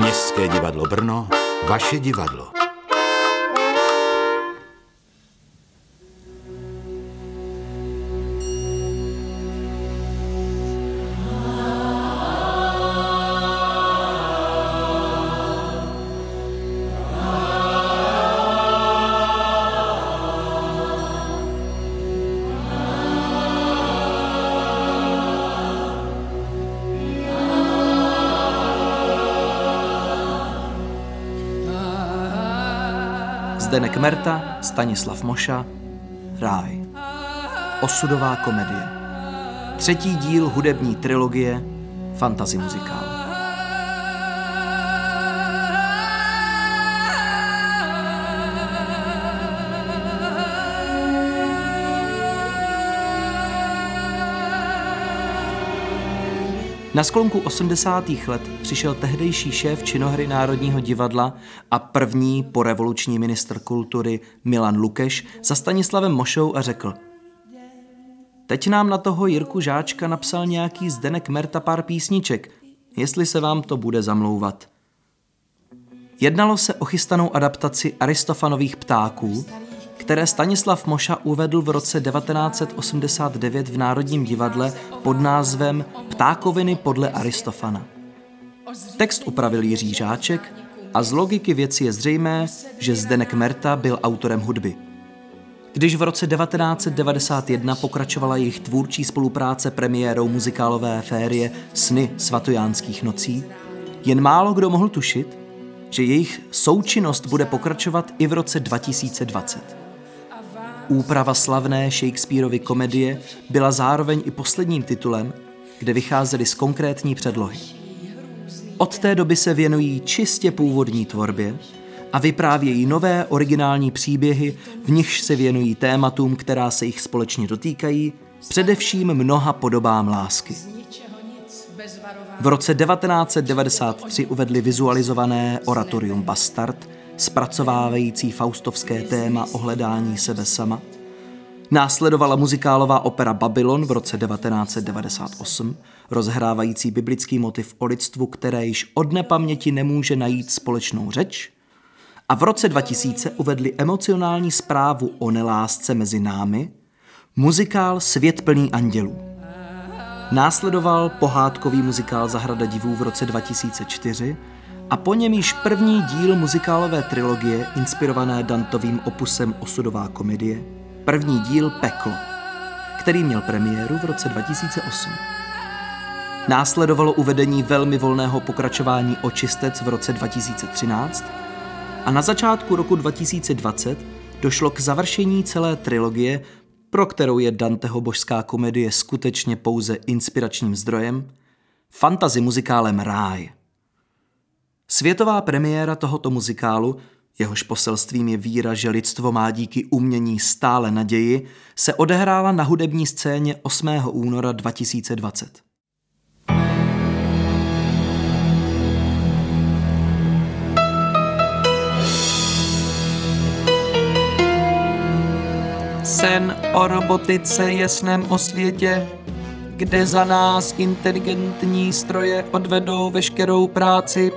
Městské divadlo Brno, vaše divadlo. Zdenek Merta, Stanislav Moša, Ráj. Osudová komedie. Třetí díl hudební trilogie Fantasy muzikál. Na sklonku 80. let přišel tehdejší šéf činohry Národního divadla a první porevoluční ministr kultury Milan Lukeš za Stanislavem Mošou a řekl Teď nám na toho Jirku Žáčka napsal nějaký Zdenek Merta pár písniček, jestli se vám to bude zamlouvat. Jednalo se o chystanou adaptaci Aristofanových ptáků, které Stanislav Moša uvedl v roce 1989 v Národním divadle pod názvem Ptákoviny podle Aristofana. Text upravil Jiří Žáček a z logiky věci je zřejmé, že Zdenek Merta byl autorem hudby. Když v roce 1991 pokračovala jejich tvůrčí spolupráce premiérou muzikálové férie Sny svatojánských nocí, jen málo kdo mohl tušit, že jejich součinnost bude pokračovat i v roce 2020. Úprava slavné Shakespeareovy komedie byla zároveň i posledním titulem, kde vycházely z konkrétní předlohy. Od té doby se věnují čistě původní tvorbě a vyprávějí nové originální příběhy, v nichž se věnují tématům, která se jich společně dotýkají, především mnoha podobám lásky. V roce 1993 uvedli vizualizované oratorium Bastard, zpracovávající faustovské téma o hledání sebe sama. Následovala muzikálová opera Babylon v roce 1998, rozhrávající biblický motiv o lidstvu, které již od nepaměti nemůže najít společnou řeč. A v roce 2000 uvedli emocionální zprávu o nelásce mezi námi, muzikál Svět plný andělů. Následoval pohádkový muzikál Zahrada divů v roce 2004 a po něm již první díl muzikálové trilogie inspirované Dantovým opusem Osudová komedie, první díl Peklo, který měl premiéru v roce 2008. Následovalo uvedení velmi volného pokračování Očistec v roce 2013 a na začátku roku 2020 došlo k završení celé trilogie, pro kterou je Danteho božská komedie skutečně pouze inspiračním zdrojem, fantazi muzikálem Ráj – Světová premiéra tohoto muzikálu, jehož poselstvím je víra, že lidstvo má díky umění stále naději, se odehrála na hudební scéně 8. února 2020. Sen o robotice je snem o světě, kde za nás inteligentní stroje odvedou veškerou práci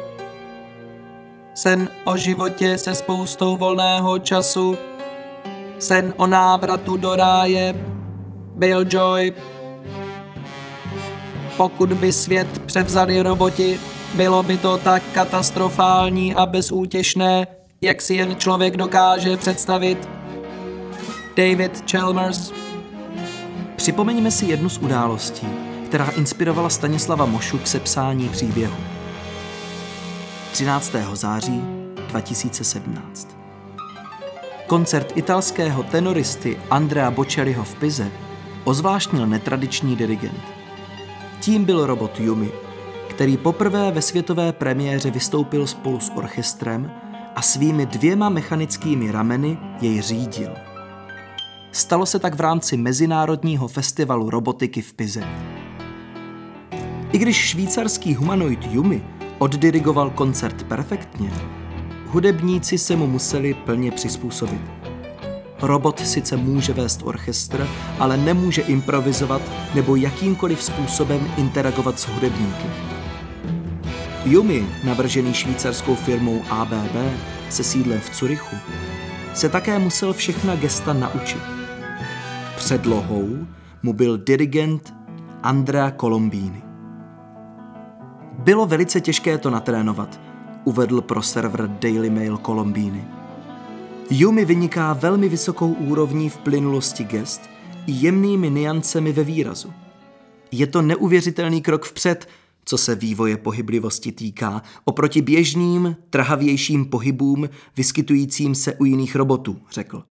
sen o životě se spoustou volného času, sen o návratu do ráje, Bill Joy. Pokud by svět převzali roboti, bylo by to tak katastrofální a bezútěšné, jak si jen člověk dokáže představit. David Chalmers Připomeňme si jednu z událostí, která inspirovala Stanislava Mošu k sepsání příběhu. 13. září 2017. Koncert italského tenoristy Andrea Bocelliho v Pize ozvláštnil netradiční dirigent. Tím byl robot Yumi, který poprvé ve světové premiéře vystoupil spolu s orchestrem a svými dvěma mechanickými rameny jej řídil. Stalo se tak v rámci Mezinárodního festivalu robotiky v Pize. I když švýcarský humanoid Yumi Oddirigoval koncert perfektně. Hudebníci se mu museli plně přizpůsobit. Robot sice může vést orchestr, ale nemůže improvizovat nebo jakýmkoliv způsobem interagovat s hudebníky. Yumi, navržený švýcarskou firmou ABB se sídlem v Curychu, se také musel všechna gesta naučit. Předlohou mu byl dirigent Andrea Colombini. Bylo velice těžké to natrénovat, uvedl pro server Daily Mail Colombini. Yumi vyniká velmi vysokou úrovní v plynulosti gest i jemnými niancemi ve výrazu. Je to neuvěřitelný krok vpřed, co se vývoje pohyblivosti týká, oproti běžným, trhavějším pohybům vyskytujícím se u jiných robotů, řekl.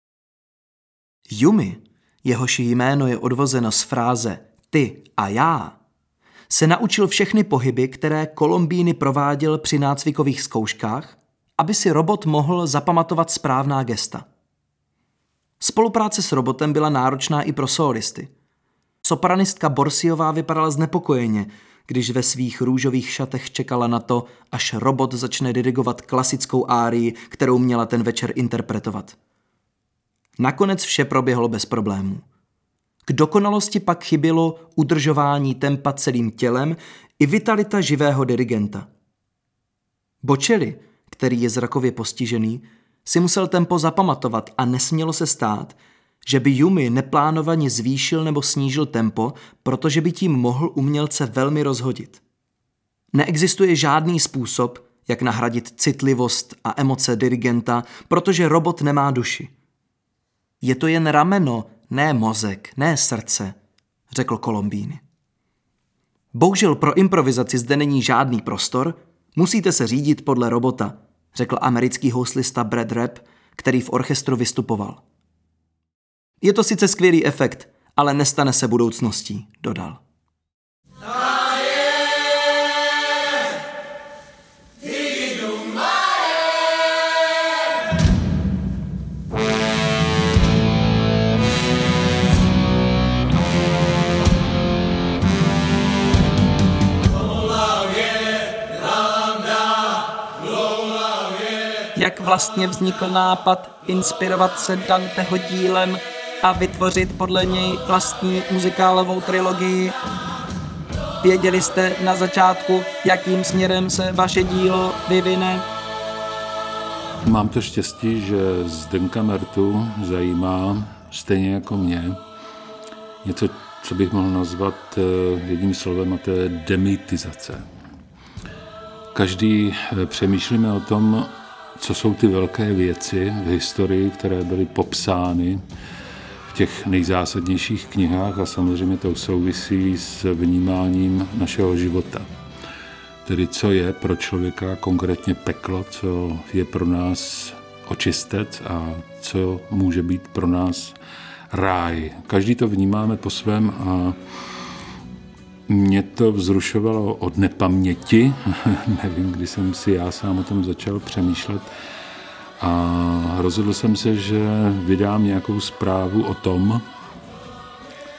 Yumi, jehož jméno je odvozeno z fráze ty a já, se naučil všechny pohyby, které Kolombíny prováděl při nácvikových zkouškách, aby si robot mohl zapamatovat správná gesta. Spolupráce s robotem byla náročná i pro solisty. Sopranistka Borsiová vypadala znepokojeně, když ve svých růžových šatech čekala na to, až robot začne dirigovat klasickou árii, kterou měla ten večer interpretovat. Nakonec vše proběhlo bez problémů. K dokonalosti pak chybělo udržování tempa celým tělem i vitalita živého dirigenta. Bočeli, který je zrakově postižený, si musel tempo zapamatovat a nesmělo se stát, že by Yumi neplánovaně zvýšil nebo snížil tempo, protože by tím mohl umělce velmi rozhodit. Neexistuje žádný způsob, jak nahradit citlivost a emoce dirigenta, protože robot nemá duši. Je to jen rameno, ne mozek, ne srdce, řekl Kolombíny. Bohužel pro improvizaci zde není žádný prostor, musíte se řídit podle robota, řekl americký houslista Brad Rapp, který v orchestru vystupoval. Je to sice skvělý efekt, ale nestane se budoucností, dodal. Jak vlastně vznikl nápad inspirovat se Danteho dílem a vytvořit podle něj vlastní muzikálovou trilogii. Věděli jste na začátku, jakým směrem se vaše dílo vyvine? Mám to štěstí, že Zdenka Mertu zajímá, stejně jako mě, něco, co bych mohl nazvat eh, jedním slovem, a to je demitizace. Každý eh, přemýšlíme o tom, co jsou ty velké věci v historii, které byly popsány v těch nejzásadnějších knihách a samozřejmě to souvisí s vnímáním našeho života. Tedy co je pro člověka konkrétně peklo, co je pro nás očistec a co může být pro nás ráj. Každý to vnímáme po svém a mě to vzrušovalo od nepaměti. Nevím, kdy jsem si já sám o tom začal přemýšlet a rozhodl jsem se, že vydám nějakou zprávu o tom,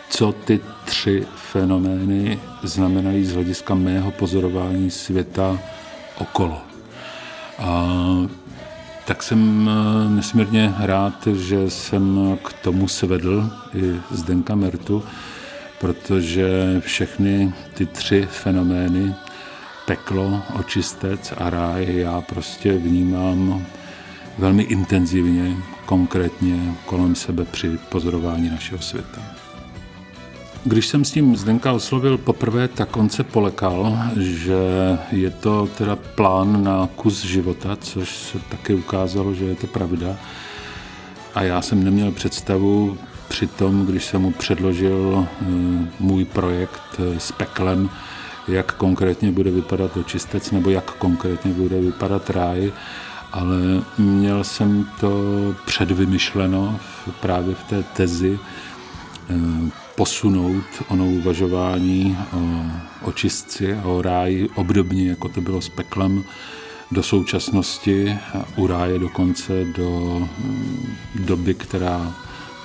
co ty tři fenomény znamenají z hlediska mého pozorování světa okolo. A tak jsem eh, nesmírně rád, že jsem k tomu svedl i Zdenka Mertu, protože všechny ty tři fenomény, peklo, očistec a ráj, já prostě vnímám velmi intenzivně, konkrétně kolem sebe při pozorování našeho světa. Když jsem s tím Zdenka oslovil poprvé, tak on se polekal, že je to teda plán na kus života, což se taky ukázalo, že je to pravda. A já jsem neměl představu při tom, když jsem mu předložil eh, můj projekt eh, s peklem, jak konkrétně bude vypadat očistec nebo jak konkrétně bude vypadat ráj ale měl jsem to předvymyšleno právě v té tezi eh, posunout ono uvažování o očistci a o ráji obdobně, jako to bylo s peklem, do současnosti u ráje dokonce do mm, doby, která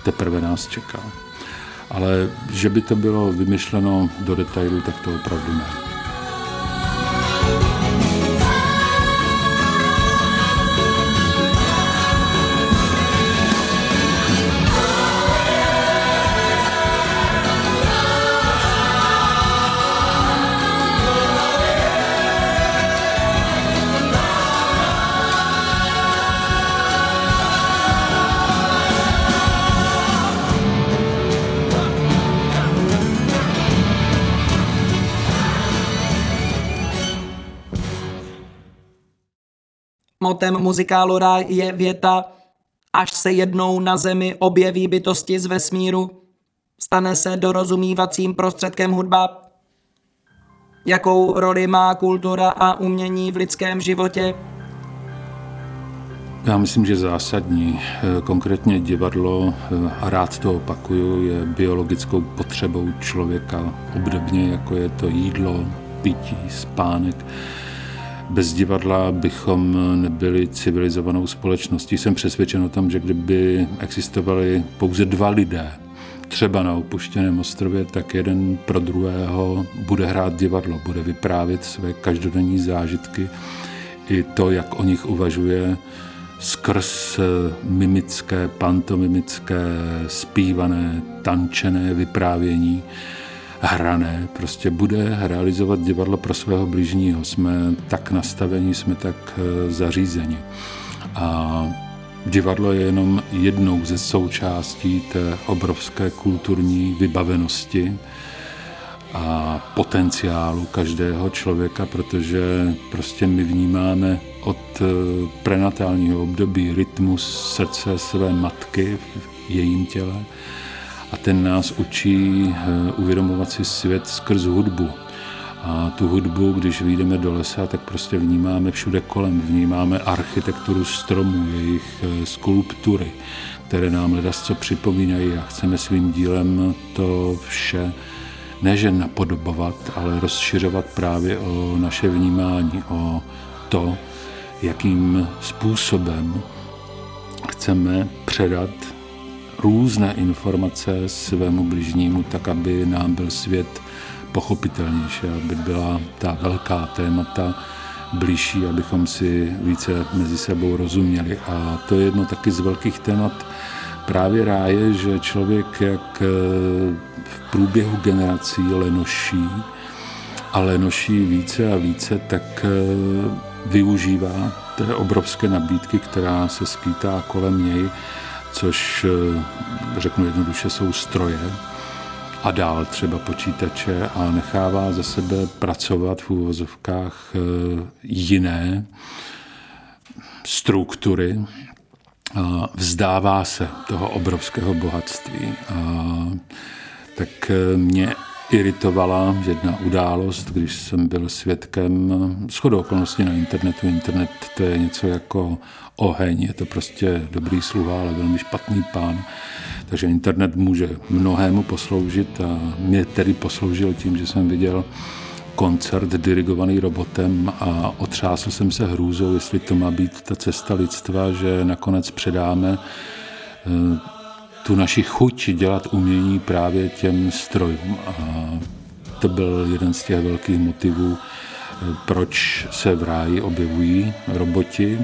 teprve nás čeká. Ale že by to bylo vymyšleno do detailu, tak to opravdu ne. Motem muzikálu Ráj je věta Až se jednou na zemi objeví bytosti z vesmíru, stane se dorozumívacím prostředkem hudba. Jakou roli má kultura a umění v lidském životě? Já myslím, že zásadní. Konkrétně divadlo, a rád to opakuju, je biologickou potřebou člověka, obdobně jako je to jídlo, pití, spánek. Bez divadla bychom nebyli civilizovanou společností. Jsem přesvědčen o tom, že kdyby existovali pouze dva lidé, třeba na opuštěném ostrově, tak jeden pro druhého bude hrát divadlo, bude vyprávět své každodenní zážitky i to, jak o nich uvažuje, skrz mimické, pantomimické, zpívané, tančené vyprávění hrané, prostě bude realizovat divadlo pro svého blížního. Jsme tak nastavení, jsme tak eh, zařízeni. A divadlo je jenom jednou ze součástí té obrovské kulturní vybavenosti a potenciálu každého člověka, protože prostě my vnímáme od eh, prenatálního období rytmus srdce své matky v jejím těle a ten nás učí eh, uvědomovat si svět skrz hudbu. A tu hudbu, když vyjdeme do lesa, tak prostě vnímáme všude kolem. Vnímáme architekturu stromů, jejich eh, skulptury, které nám ledasco připomínají a chceme svým dílem to vše neže napodobovat, ale rozšiřovat právě o naše vnímání, o to, jakým způsobem chceme předat různé informace svému bližnímu, tak aby nám byl svět pochopitelnější, aby byla ta velká témata blížší, abychom si více mezi sebou rozuměli. A to je jedno taky z velkých témat právě ráje, že člověk jak eh, v průběhu generací lenoší a lenoší více a více, tak eh, využívá té obrovské nabídky, která se skýtá kolem něj což eh, řeknu jednoduše jsou stroje a dál třeba počítače a nechává za sebe pracovat v úvozovkách eh, jiné struktury vzdává se toho obrovského bohatství. A tak eh, mě iritovala jedna událost, když jsem byl svědkem shodou okolností na internetu. Internet to je něco jako oheň, je to prostě dobrý sluha, ale velmi špatný pán. Takže internet může mnohému posloužit a mě tedy posloužil tím, že jsem viděl koncert dirigovaný robotem a otřásl jsem se hrůzou, jestli to má být ta cesta lidstva, že nakonec předáme eh, tu naši chuť dělat umění právě těm strojům. A to byl jeden z těch velkých motivů, proč se v ráji objevují roboti,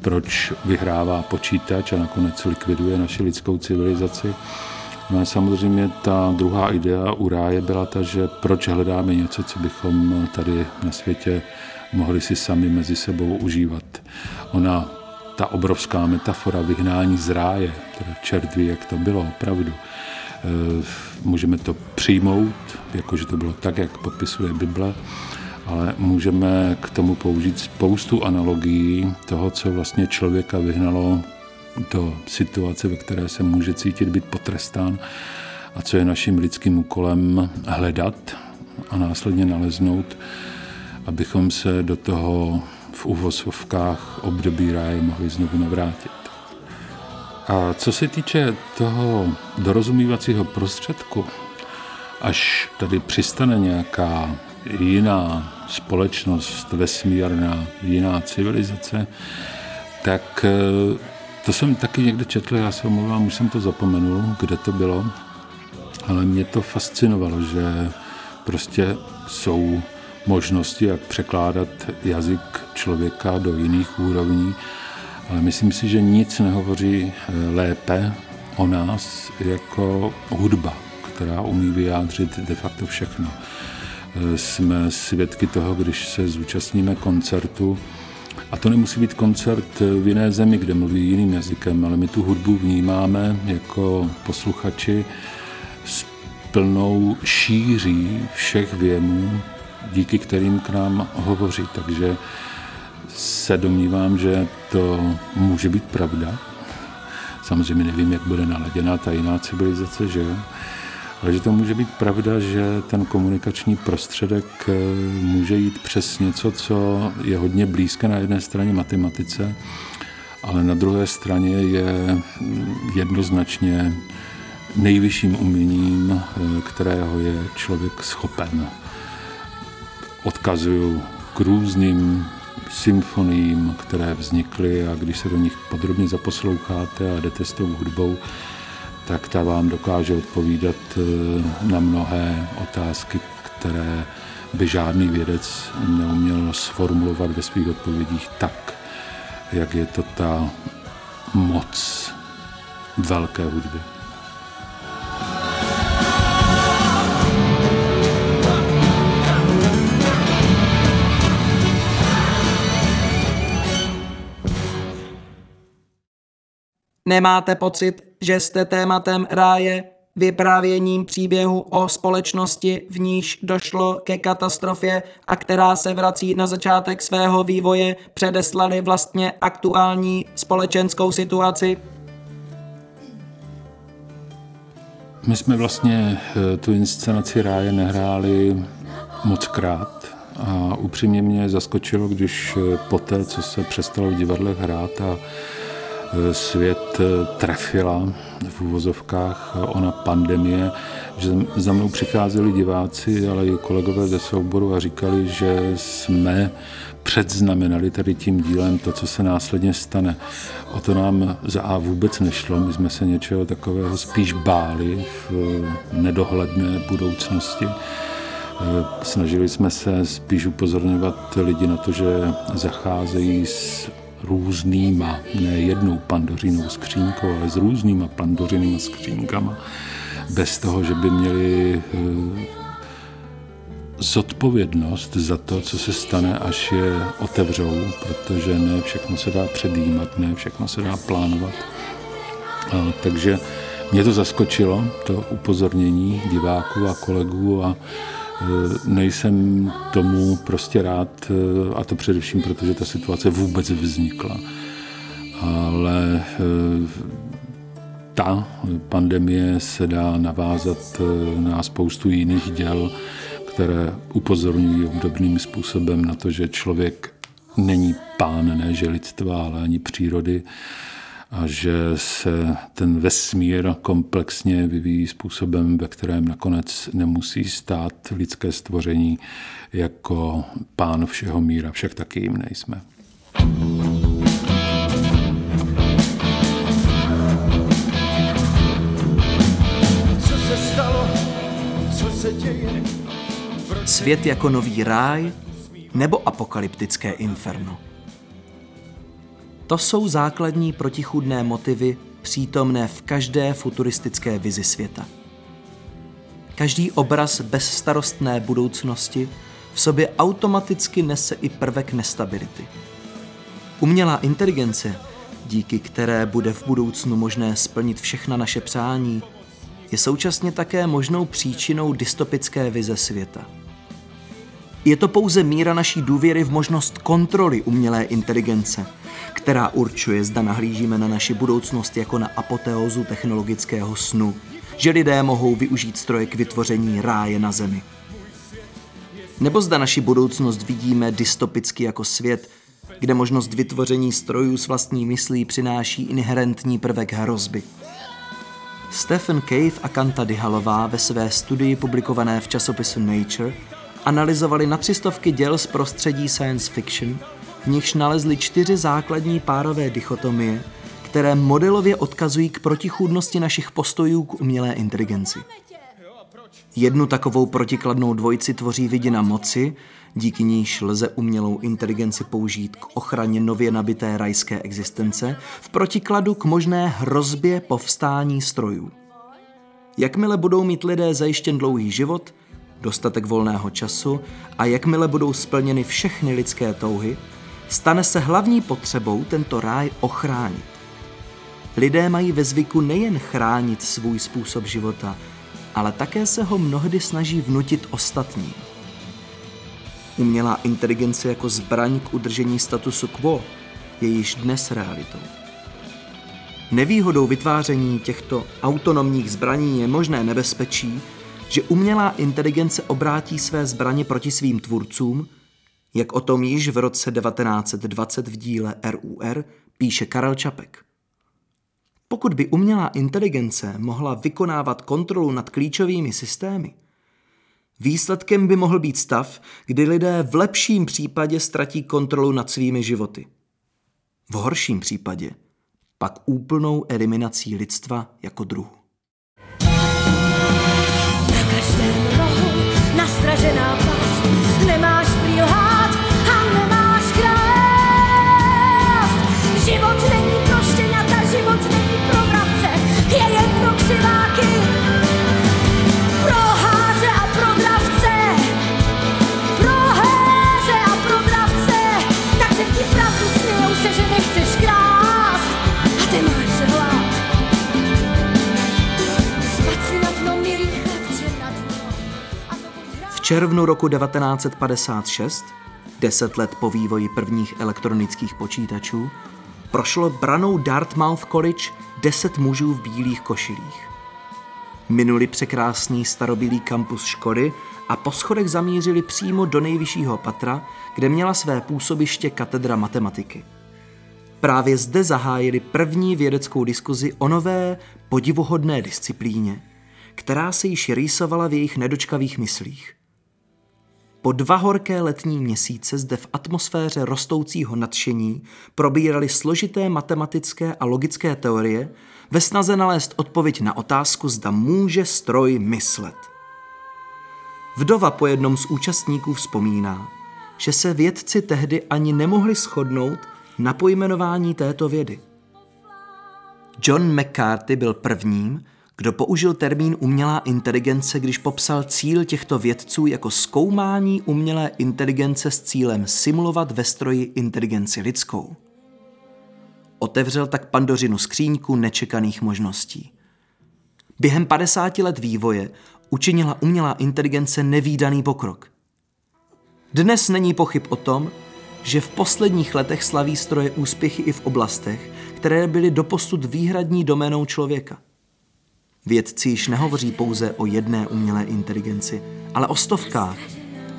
proč vyhrává počítač a nakonec likviduje naši lidskou civilizaci. No a samozřejmě ta druhá idea u ráje byla ta, že proč hledáme něco, co bychom tady na světě mohli si sami mezi sebou užívat. Ona, ta obrovská metafora vyhnání z ráje, teda čert ví, jak to bylo opravdu, eh, můžeme to přijmout, jakože to bylo tak, jak popisuje Bible, ale můžeme k tomu použít spoustu analogií toho, co vlastně člověka vyhnalo do situace, ve které se může cítit být potrestán a co je naším lidským úkolem hledat a následně naleznout, abychom se do toho v uvozovkách období ráje mohli znovu navrátit. A co se týče toho dorozumívacího prostředku, až tady přistane nějaká jiná společnost vesmírná, jiná civilizace, tak eh, to jsem taky někde četl, já se omlouvám, už jsem to zapomenul, kde to bylo, ale mě to fascinovalo, že prostě jsou možnosti, jak překládat jazyk člověka do jiných úrovní, ale myslím si, že nic nehovoří eh, lépe o nás jako hudba, která umí vyjádřit de facto všechno. Jsme svědky toho, když se zúčastníme koncertu, a to nemusí být koncert v jiné zemi, kde mluví jiným jazykem, ale my tu hudbu vnímáme jako posluchači s plnou šíří všech věmů, díky kterým k nám hovoří. Takže se domnívám, že to může být pravda. Samozřejmě nevím, jak bude naladěná ta jiná civilizace, že jo? Ale že to může být pravda, že ten komunikační prostředek eh, může jít přes něco, co je hodně blízké na jedné straně matematice, ale na druhé straně je mm, jednoznačně nejvyšším uměním, eh, kterého je člověk schopen. Odkazuju k různým symfoniím, které vznikly a když se do nich podrobně zaposloucháte a jdete s tou hudbou, tak ta vám dokáže odpovídat eh, na mnohé otázky, které by žádný vědec neuměl sformulovat ve svých odpovědích tak, jak je to ta moc velké hudby. Nemáte pocit, že jste tématem ráje, vyprávěním příběhu o společnosti, v níž došlo ke katastrofě a která se vrací na začátek svého vývoje, předeslali vlastně aktuální společenskou situaci? My jsme vlastně eh, tu inscenaci ráje nehráli moc krát a upřímně mě zaskočilo, když eh, poté, co se přestalo v divadlech hrát a svět trefila v úvozovkách ona pandemie, že za mnou přicházeli diváci, ale i kolegové ze souboru a říkali, že jsme předznamenali tady tím dílem to, co se následně stane. O to nám za A vůbec nešlo, my jsme se něčeho takového spíš báli v nedohledné budoucnosti. Snažili jsme se spíš upozorňovat lidi na to, že zacházejí s různýma, ne jednou pandořinou skřínkou, ale s různýma pandořinými skřínkama, bez toho, že by měli eh, zodpovědnost za to, co se stane, až je otevřou, protože ne všechno se dá předjímat, ne všechno se dá plánovat. Takže mě to zaskočilo, to upozornění diváků a kolegů a nejsem tomu prostě rád, eh, a to především proto, že ta situace vůbec vznikla. Ale eh, ta pandemie se dá navázat na spoustu jiných děl, které upozorňují obdobným způsobem na to, že člověk není pán ne že lidstva, ale ani přírody a že se ten vesmír komplexně vyvíjí způsobem, ve kterém nakonec nemusí stát lidské stvoření jako pán všeho míra, však taky jim nejsme. Co se stalo? Co se děje? Svět jako nový ráj nebo apokalyptické inferno? To jsou základní protichůdné motivy přítomné v každé futuristické vizi světa. Každý obraz bezstarostné budoucnosti v sobě automaticky nese i prvek nestability. Umělá inteligence, díky které bude v budoucnu možné splnit všechna naše přání, je současně také možnou příčinou dystopické vize světa. Je to pouze míra naší důvěry v možnost kontroly umělé inteligence – která určuje, zda nahlížíme na naši budoucnost jako na apoteózu technologického snu, že lidé mohou využít stroje k vytvoření ráje na zemi. Nebo zda naši budoucnost vidíme dystopicky jako svět, kde možnost vytvoření strojů s vlastní myslí přináší inherentní prvek hrozby. Stephen Cave a Kanta Dihalová ve své studii publikované v časopisu Nature analyzovali na třistovky děl z prostředí science fiction v nichž nalezli čtyři základní párové dichotomie, které modelově odkazují k protichůdnosti našich postojů k umělé inteligenci. Jednu takovou protikladnou dvojici tvoří vidina moci, díky níž lze umělou inteligenci použít k ochraně nově nabité rajské existence, v protikladu k možné hrozbě povstání strojů. Jakmile budou mít lidé zajištěn dlouhý život, dostatek volného času a jakmile budou splněny všechny lidské touhy, stane se hlavní potřebou tento ráj ochránit. Lidé mají ve zvyku nejen chránit svůj způsob života, ale také se ho mnohdy snaží vnutit ostatním. Umělá inteligence jako zbraň k udržení statusu quo je již dnes realitou. Nevýhodou vytváření těchto autonomních zbraní je možné nebezpečí, že umělá inteligence obrátí své zbraně proti svým tvůrcům, jak o tom již v roce 1920 v díle RUR píše Karel Čapek. Pokud by umělá inteligence mohla vykonávat kontrolu nad klíčovými systémy, výsledkem by mohl být stav, kdy lidé v lepším případě ztratí kontrolu nad svými životy. V horším případě pak úplnou eliminací lidstva jako druhu. Na každém rohu nastražená červnu roku 1956, deset let po vývoji prvních elektronických počítačů, prošlo branou Dartmouth College deset mužů v bílých košilích. Minuli překrásný starobylý kampus školy a po schodech zamířili přímo do nejvyššího patra, kde měla své působiště katedra matematiky. Právě zde zahájili první vědeckou diskuzi o nové, podivuhodné disciplíně, která se již rýsovala v jejich nedočkavých myslích. Po dva horké letní měsíce zde v atmosféře rostoucího nadšení probírali složité matematické a logické teorie ve snaze nalézt odpověď na otázku, zda může stroj myslet. Vdova po jednom z účastníků vzpomíná, že se vědci tehdy ani nemohli shodnout na pojmenování této vědy. John McCarthy byl prvním, kdo použil termín umělá inteligence, když popsal cíl těchto vědců jako zkoumání umělé inteligence s cílem simulovat ve stroji inteligenci lidskou. Otevřel tak pandořinu skříňku nečekaných možností. Během 50 let vývoje učinila umělá inteligence nevýdaný pokrok. Dnes není pochyb o tom, že v posledních letech slaví stroje úspěchy i v oblastech, které byly doposud výhradní doménou člověka. Vědci již nehovoří pouze o jedné umělé inteligenci, ale o stovkách,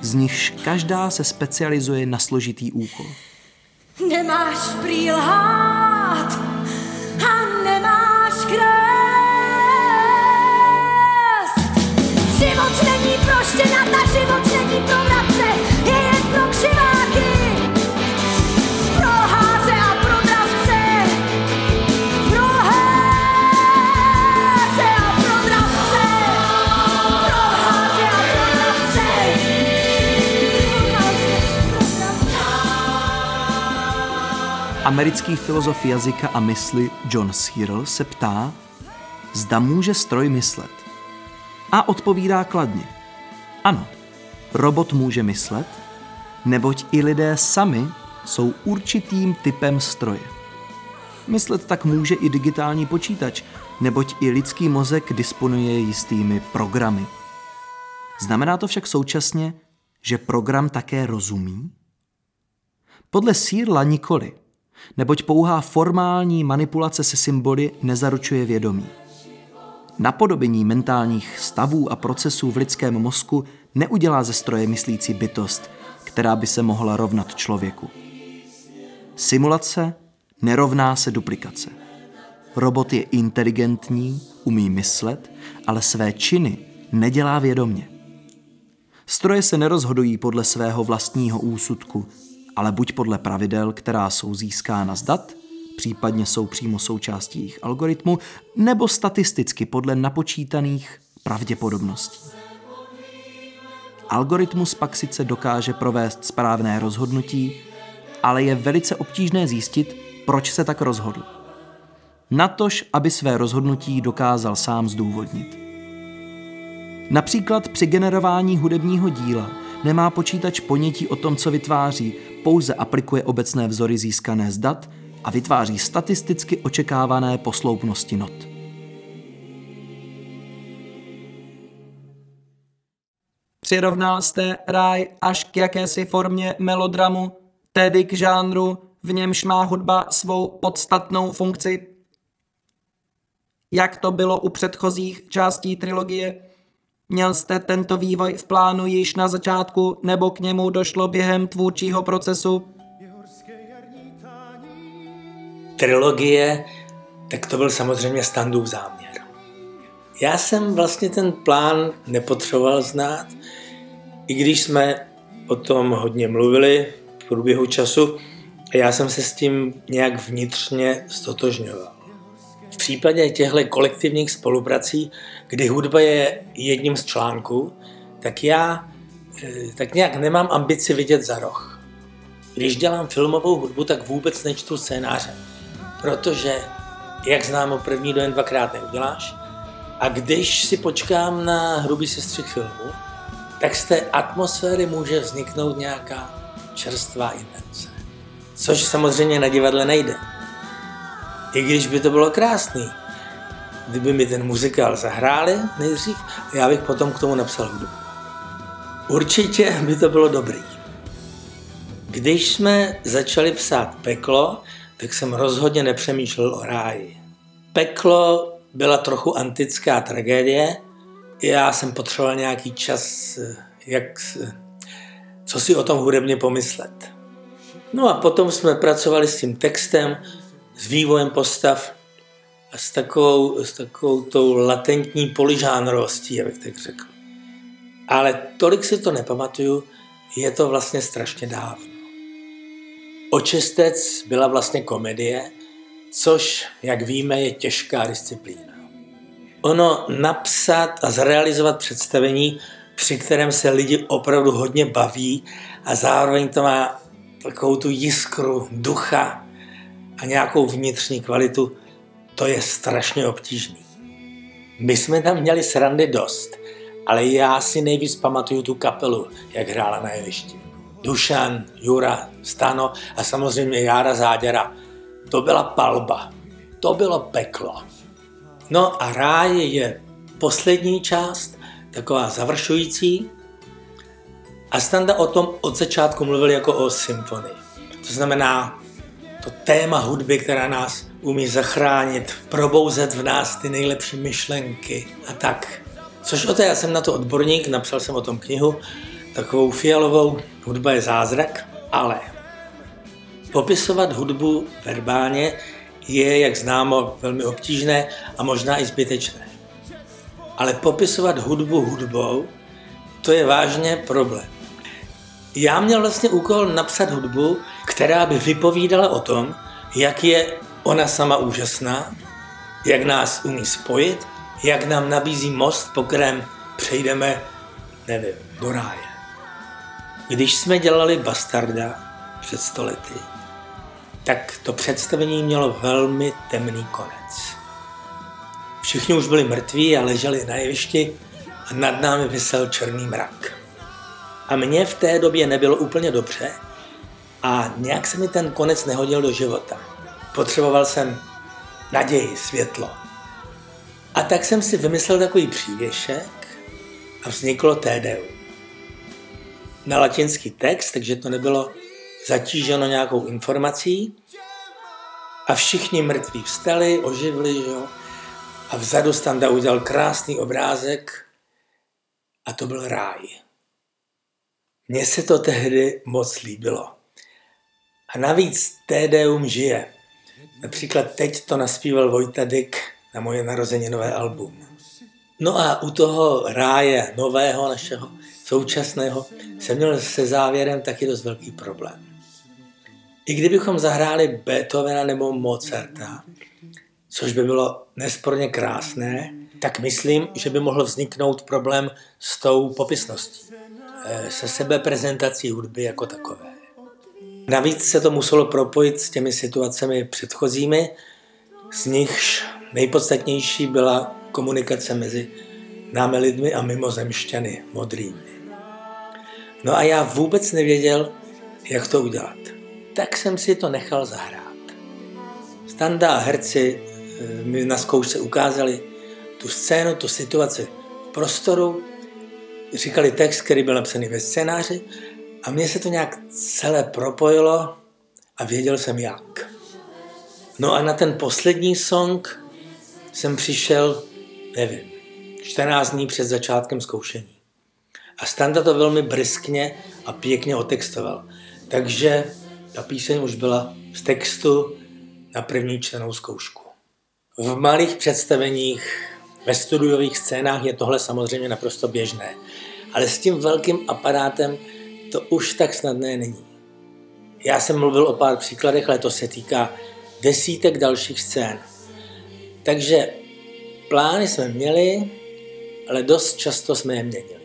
z nichž každá se specializuje na složitý úkol. Nemáš prý lhát a nemáš krást. Život není pro štěňata, život není pro Americký filozof jazyka a mysli John Searle se ptá, zda může stroj myslet. A odpovídá kladně. Ano, robot může myslet, neboť i lidé sami jsou určitým typem stroje. Myslet tak může i digitální počítač, neboť i lidský mozek disponuje jistými programy. Znamená to však současně, že program také rozumí? Podle Sírla nikoli, neboť pouhá formální manipulace se symboly nezaručuje vědomí. Napodobení mentálních stavů a procesů v lidském mozku neudělá ze stroje myslící bytost, která by se mohla rovnat člověku. Simulace nerovná se duplikace. Robot je inteligentní, umí myslet, ale své činy nedělá vědomně. Stroje se nerozhodují podle svého vlastního úsudku, ale buď podle pravidel, která jsou získána z dat, případně jsou přímo součástí jejich algoritmu, nebo statisticky podle napočítaných pravděpodobností. Algoritmus pak sice dokáže provést správné rozhodnutí, ale je velice obtížné zjistit, proč se tak rozhodl. Natož, aby své rozhodnutí dokázal sám zdůvodnit. Například při generování hudebního díla nemá počítač ponětí o tom, co vytváří, pouze aplikuje obecné vzory získané z dat a vytváří statisticky očekávané posloupnosti not. Přirovnal jste ráj až k jakési formě melodramu, tedy k žánru, v němž má hudba svou podstatnou funkci. Jak to bylo u předchozích částí trilogie? Měl jste tento vývoj v plánu již na začátku, nebo k němu došlo během tvůrčího procesu? Trilogie, tak to byl samozřejmě standův záměr. Já jsem vlastně ten plán nepotřeboval znát, i když jsme o tom hodně mluvili v průběhu času, a já jsem se s tím nějak vnitřně stotožňoval. Případě těchto kolektivních spoluprací, kdy hudba je jedním z článků, tak já eh, tak nějak nemám ambici vidět za roh. Když dělám filmovou hudbu, tak vůbec nečtu scénáře, protože, jak známo, první dojen dvakrát neuděláš. A když si počkám na hrubý sestřih filmu, tak z té atmosféry může vzniknout nějaká čerstvá invence. Což samozřejmě na divadle nejde. I když by to bylo krásný, kdyby mi ten muzikál zahráli nejdřív, já bych potom k tomu napsal hudbu. Určitě by to bylo dobrý. Když jsme začali psát Peklo, tak jsem rozhodně nepřemýšlel o ráji. Peklo byla trochu antická tragédie, já jsem potřeboval nějaký čas, jak, co si o tom hudebně pomyslet. No a potom jsme pracovali s tím textem, s vývojem postav a s takovou, s takovou tou latentní poližánrovostí, abych tak řekl. Ale tolik si to nepamatuju, je to vlastně strašně dávno. Očistec byla vlastně komedie, což, jak víme, je těžká disciplína. Ono napsat a zrealizovat představení, při kterém se lidi opravdu hodně baví a zároveň to má takovou tu jiskru ducha a nějakou vnitřní kvalitu, to je strašně obtížný. My jsme tam měli srandy dost, ale já si nejvíc pamatuju tu kapelu, jak hrála na jevišti. Dušan, Jura, Stano a samozřejmě Jára Záděra. To byla palba. To bylo peklo. No a ráj je poslední část, taková završující. A Standa o tom od začátku mluvil jako o symfonii. To znamená to téma hudby, která nás umí zachránit, probouzet v nás ty nejlepší myšlenky a tak. Což o to, já jsem na to odborník, napsal jsem o tom knihu, takovou fialovou, hudba je zázrak, ale popisovat hudbu verbálně je, jak známo, velmi obtížné a možná i zbytečné. Ale popisovat hudbu hudbou, to je vážně problém. Já měl vlastně úkol napsat hudbu, která by vypovídala o tom, jak je ona sama úžasná, jak nás umí spojit, jak nám nabízí most, po kterém přejdeme, nevím, do ráje. Když jsme dělali Bastarda před stolety, tak to představení mělo velmi temný konec. Všichni už byli mrtví a leželi na jevišti a nad námi vysel černý mrak. A mně v té době nebylo úplně dobře a nějak se mi ten konec nehodil do života. Potřeboval jsem naději, světlo. A tak jsem si vymyslel takový přívěšek a vzniklo Tédeum. Na latinský text, takže to nebylo zatíženo nějakou informací a všichni mrtví vstali, oživli, že? A vzadu Standa udělal krásný obrázek a to byl ráj. Mně se to tehdy moc líbilo. A navíc Tédeum žije. Například teď to naspíval Vojta Dyk na moje narozeninové album. No a u toho ráje nového našeho současného jsem měl se závěrem taky dost velký problém. I kdybychom zahráli Beethovena nebo Mozarta, což by bylo nesporně krásné, tak myslím, že by mohl vzniknout problém s tou popisností, eh, se sebe prezentací hudby jako takové. Navíc se to muselo propojit s těmi situacemi předchozími, z nichž nejpodstatnější byla komunikace mezi námi lidmi a mimozemšťany modrými. No a já vůbec nevěděl, jak to udělat tak jsem si to nechal zahrát. Standa a herci eh, mi na zkoušce ukázali tu scénu, tu situaci v prostoru říkali text, který byl napsaný ve scénáři a mně se to nějak celé propojilo a věděl jsem jak. No a na ten poslední song jsem přišel, nevím, 14 dní před začátkem zkoušení. A Standa to velmi briskně a pěkně otextoval. Takže ta píseň už byla v textu na první čtenou zkoušku. V malých představeních, ve studiových scénách je tohle samozřejmě naprosto běžné. Ale s tím velkým aparátem to už tak snadné není. Já jsem mluvil o pár příkladech, ale to se týká desítek dalších scén. Takže plány jsme měli, ale dost často jsme je měnili.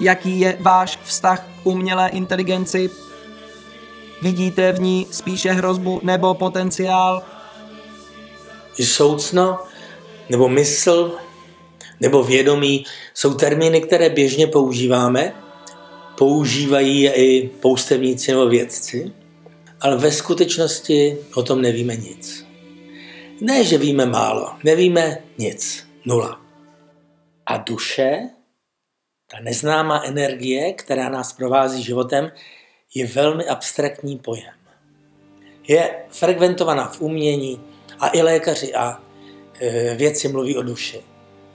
Jaký je váš vztah k umělé inteligenci? Vidíte v ní spíše hrozbu nebo potenciál? Soucno nebo mysl nebo vědomí jsou termíny, které běžně používáme. Používají je i poustevníci nebo vědci, ale ve skutečnosti o tom nevíme nic. Ne, že víme málo, nevíme nic, nula. A duše, ta neznámá energie, která nás provází životem, je velmi abstraktní pojem. Je frekventovaná v umění a i lékaři a e, vědci mluví o duši.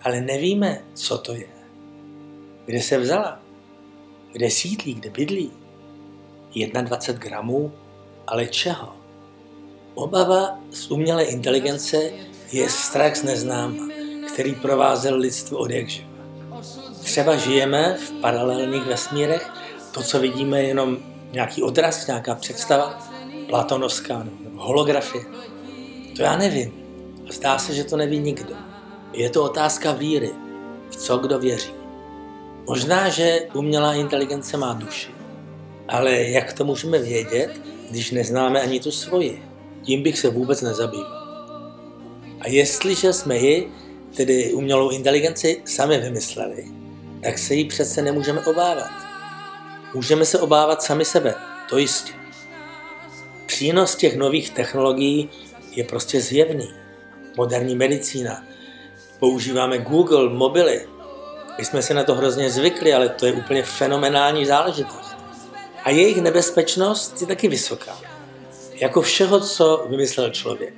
Ale nevíme, co to je. Kde se vzala? Kde sídlí, kde bydlí? 21 gramů, ale čeho? Obava z umělé inteligence je strach z neznáma, který provázel lidstvo od jak živa. Třeba žijeme v paralelních vesmírech, to, co vidíme, je jenom nějaký odraz, nějaká představa, platonovská nebo holografie. To já nevím. A zdá se, že to neví nikdo. Je to otázka víry, v co kdo věří. Možná, že umělá inteligence má duši, ale jak to můžeme vědět, když neznáme ani tu svoji? Tím bych se vůbec nezabýval. A jestliže jsme ji, tedy umělou inteligenci, sami vymysleli, tak se jí přece nemůžeme obávat. Můžeme se obávat sami sebe, to jistě. Přínos těch nových technologií je prostě zjevný. Moderní medicína, používáme Google, mobily. My jsme si na to hrozně zvykli, ale to je úplně fenomenální záležitost. A jejich nebezpečnost je taky vysoká. Jako všeho, co vymyslel člověk.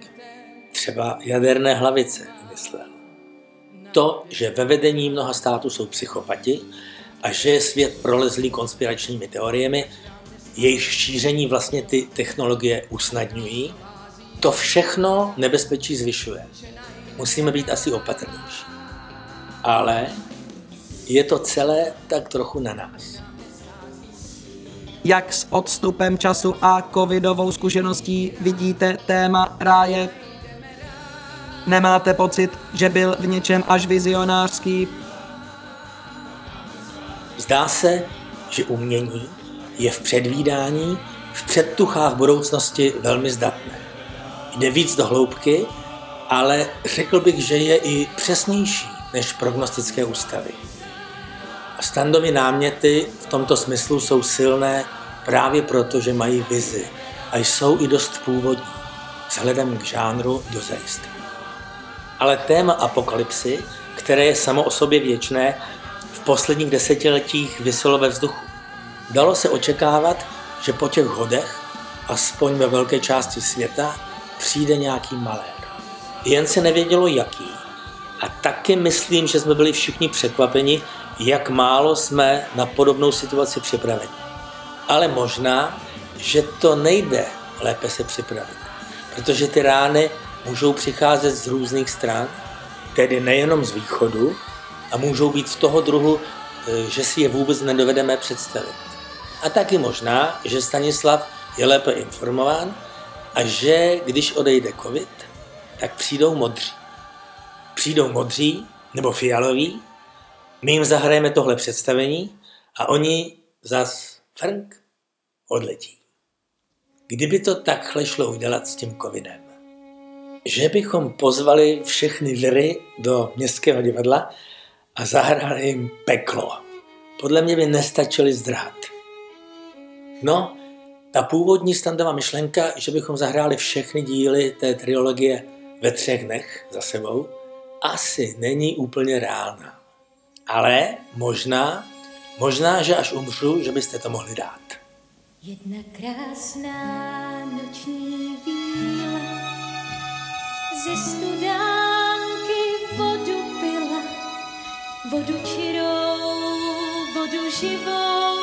Třeba jaderné hlavice vymyslel. To, že ve vedení mnoha států jsou psychopati a že je svět prolezlý konspiračními teoriemi, jejich šíření vlastně ty technologie usnadňují, to všechno nebezpečí zvyšuje musíme být asi opatrnější. Ale je to celé tak trochu na nás. Jak s odstupem času a covidovou zkušeností vidíte téma ráje? Nemáte pocit, že byl v něčem až vizionářský? Zdá se, že umění je v předvídání, v předtuchách budoucnosti velmi zdatné. Jde víc do hloubky ale řekl bych, že je i přesnější než prognostické ústavy. A standovy náměty v tomto smyslu jsou silné právě proto, že mají vizi a jsou i dost původní, vzhledem k žánru dozajisté. Ale téma apokalypsy, které je samo o sobě věčné, v posledních desetiletích vyselo ve vzduchu. Dalo se očekávat, že po těch hodech, aspoň ve velké části světa, přijde nějaký malér jen se nevědělo jaký. A taky myslím, že jsme byli všichni překvapeni, jak málo jsme na podobnou situaci připraveni. Ale možná, že to nejde lépe se připravit, protože ty rány můžou přicházet z různých stran, tedy nejenom z východu, a můžou být z toho druhu, e, že si je vůbec nedovedeme představit. A taky možná, že Stanislav je lépe informován a že když odejde covid, tak přijdou modří. Přijdou modří nebo fialoví, my jim zahrajeme tohle představení a oni zas frnk odletí. Kdyby to takhle šlo udělat s tím covidem, že bychom pozvali všechny liry do městského divadla a zahrali jim peklo. Podle mě by nestačili zdrhat. No, ta původní standová myšlenka, že bychom zahráli všechny díly té trilogie ve třech dnech za sebou, asi není úplně reálná. Ale možná, možná, že až umřu, že byste to mohli dát. Jedna krásná noční víla ze studánky vodu čirou, vodu živou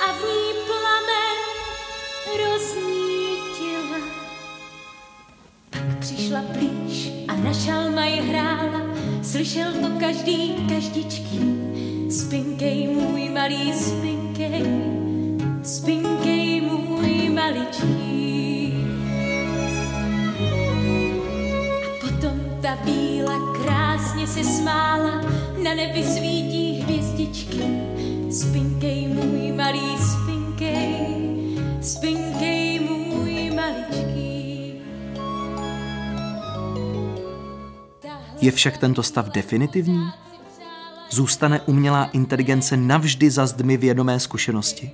a v ní plamen roznítila. Přišla blíž a na šalmaj hrála, slyšel to každý, každičky. Spinkej, můj malý, spinkej, spinkej, můj maličký. A potom ta bíla krásně se smála, na nebi svítí hvězdičky. Spinkej, můj malý, spinkej, spinkej, můj maličký. Je však tento stav definitivní? Zůstane umělá inteligence navždy za zdmi vědomé zkušenosti?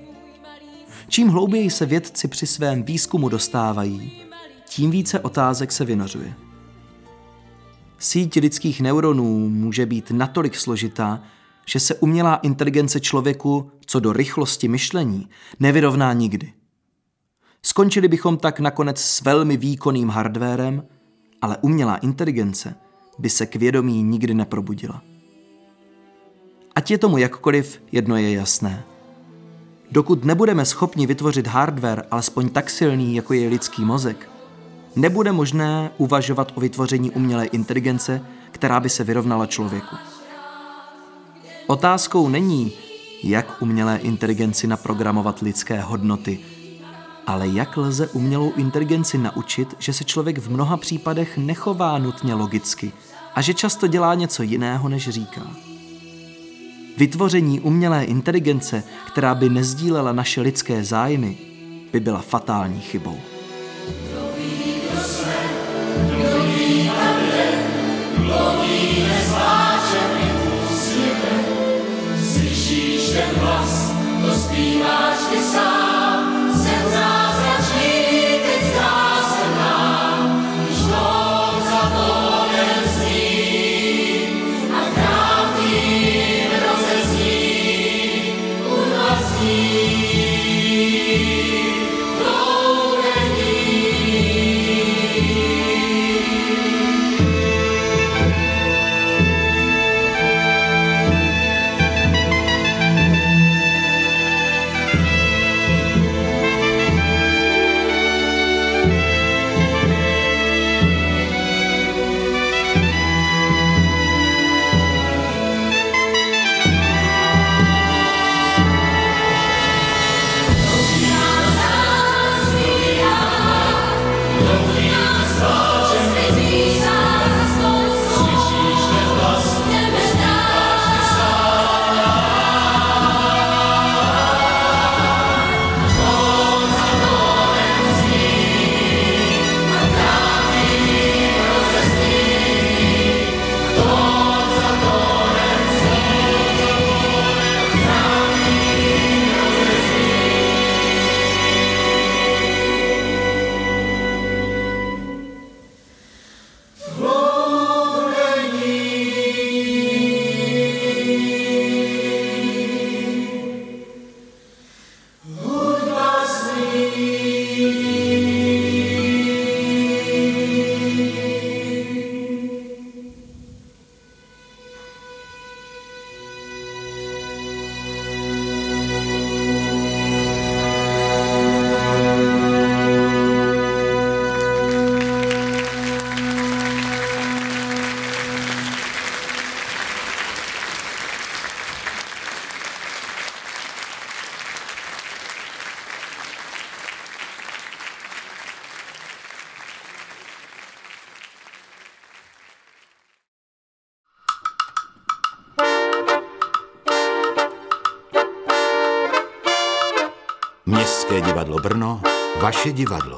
Čím hlouběji se vědci při svém výzkumu dostávají, tím více otázek se vynořuje. Síť lidských neuronů může být natolik složitá, že se umělá inteligence člověku co do rychlosti myšlení nevyrovná nikdy. Skončili bychom tak nakonec s velmi výkonným hardwarem, ale umělá inteligence by se k vědomí nikdy neprobudila. Ať je tomu jakkoliv, jedno je jasné. Dokud nebudeme schopni vytvořit hardware alespoň tak silný, jako je lidský mozek, nebude možné uvažovat o vytvoření umělé inteligence, která by se vyrovnala člověku. Otázkou není, jak umělé inteligenci naprogramovat lidské hodnoty, ale jak lze umělou inteligenci naučit, že se člověk v mnoha případech nechová nutně logicky a že často dělá něco jiného, než říká. Vytvoření umělé inteligence, která by nezdílela naše lidské zájmy, by byla fatální chybou. Divadlo.